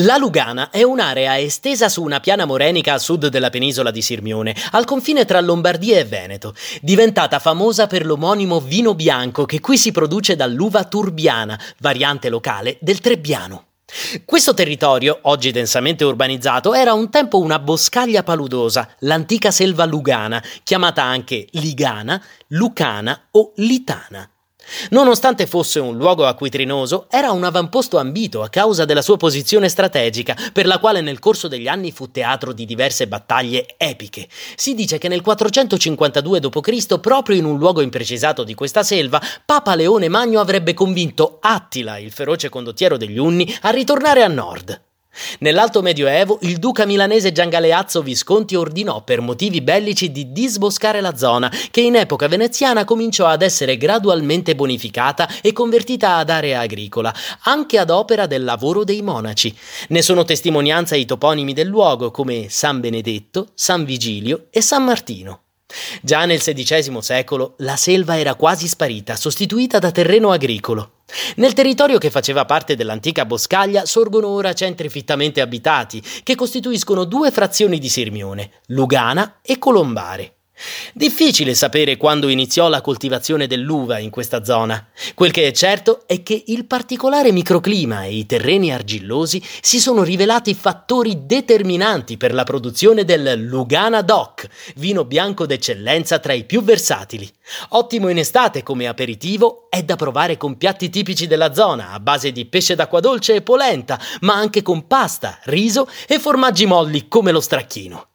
La Lugana è un'area estesa su una piana morenica a sud della penisola di Sirmione, al confine tra Lombardia e Veneto, diventata famosa per l'omonimo vino bianco che qui si produce dall'uva turbiana, variante locale del Trebbiano. Questo territorio, oggi densamente urbanizzato, era un tempo una boscaglia paludosa, l'antica selva lugana, chiamata anche Ligana, Lucana o Litana. Nonostante fosse un luogo acquitrinoso, era un avamposto ambito a causa della sua posizione strategica, per la quale nel corso degli anni fu teatro di diverse battaglie epiche. Si dice che nel 452 d.C., proprio in un luogo imprecisato di questa selva, Papa Leone Magno avrebbe convinto Attila, il feroce condottiero degli Unni, a ritornare a nord. Nell'Alto Medioevo il duca milanese Giangaleazzo Visconti ordinò per motivi bellici di disboscare la zona, che in epoca veneziana cominciò ad essere gradualmente bonificata e convertita ad area agricola, anche ad opera del lavoro dei monaci. Ne sono testimonianza i toponimi del luogo come San Benedetto, San Vigilio e San Martino. Già nel XVI secolo la selva era quasi sparita, sostituita da terreno agricolo. Nel territorio che faceva parte dell'antica boscaglia sorgono ora centri fittamente abitati, che costituiscono due frazioni di Sirmione, Lugana e Colombare. Difficile sapere quando iniziò la coltivazione dell'uva in questa zona. Quel che è certo è che il particolare microclima e i terreni argillosi si sono rivelati fattori determinanti per la produzione del Lugana DOC, vino bianco d'eccellenza tra i più versatili. Ottimo in estate come aperitivo, è da provare con piatti tipici della zona a base di pesce d'acqua dolce e polenta, ma anche con pasta, riso e formaggi molli come lo stracchino.